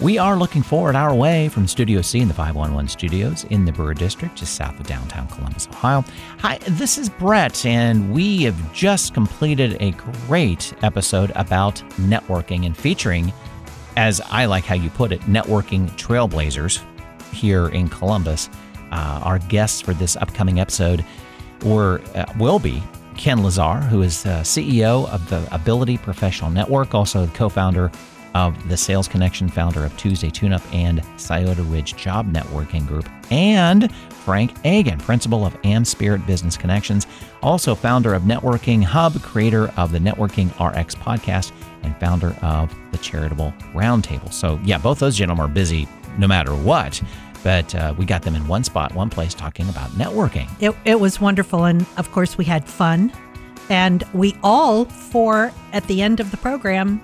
We are looking forward our way from Studio C in the 511 studios in the Brewer District, just south of downtown Columbus, Ohio. Hi, this is Brett, and we have just completed a great episode about networking and featuring, as I like how you put it, networking trailblazers here in Columbus. Uh, our guests for this upcoming episode were uh, will be Ken Lazar, who is uh, CEO of the Ability Professional Network, also the co-founder of the Sales Connection, founder of Tuesday TuneUp and Scioto Ridge Job Networking Group, and Frank Agin, principal of AmSpirit Business Connections, also founder of Networking Hub, creator of the Networking RX podcast, and founder of the Charitable Roundtable. So, yeah, both those gentlemen are busy no matter what. But uh, we got them in one spot, one place, talking about networking. It, it was wonderful. And of course, we had fun. And we all, four at the end of the program,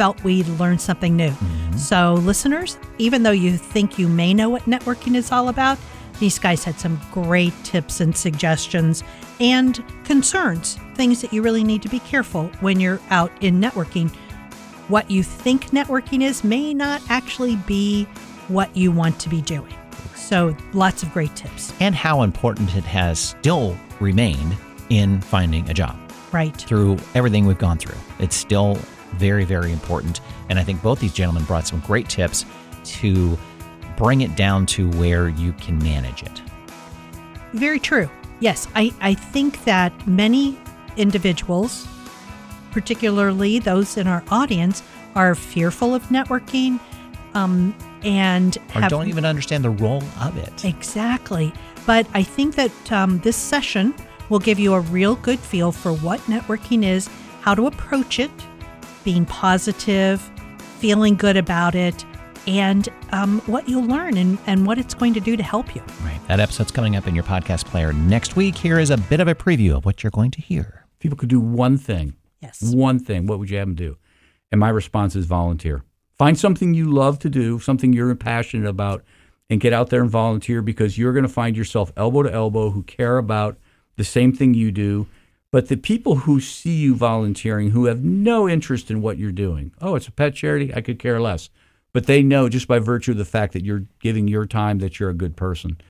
felt we learned something new. Mm-hmm. So, listeners, even though you think you may know what networking is all about, these guys had some great tips and suggestions and concerns, things that you really need to be careful when you're out in networking. What you think networking is may not actually be what you want to be doing. So, lots of great tips. And how important it has still remained in finding a job. Right. Through everything we've gone through. It's still very, very important. And I think both these gentlemen brought some great tips to bring it down to where you can manage it. Very true. Yes, I, I think that many individuals, particularly those in our audience, are fearful of networking um, and or have, don't even understand the role of it. Exactly. But I think that um, this session will give you a real good feel for what networking is, how to approach it, being positive, feeling good about it, and um, what you'll learn and, and what it's going to do to help you. Right. That episode's coming up in your podcast player next week. Here is a bit of a preview of what you're going to hear. People could do one thing. Yes. One thing. What would you have them do? And my response is volunteer. Find something you love to do, something you're passionate about, and get out there and volunteer because you're going to find yourself elbow to elbow who care about the same thing you do. But the people who see you volunteering, who have no interest in what you're doing, oh, it's a pet charity, I could care less. But they know just by virtue of the fact that you're giving your time that you're a good person.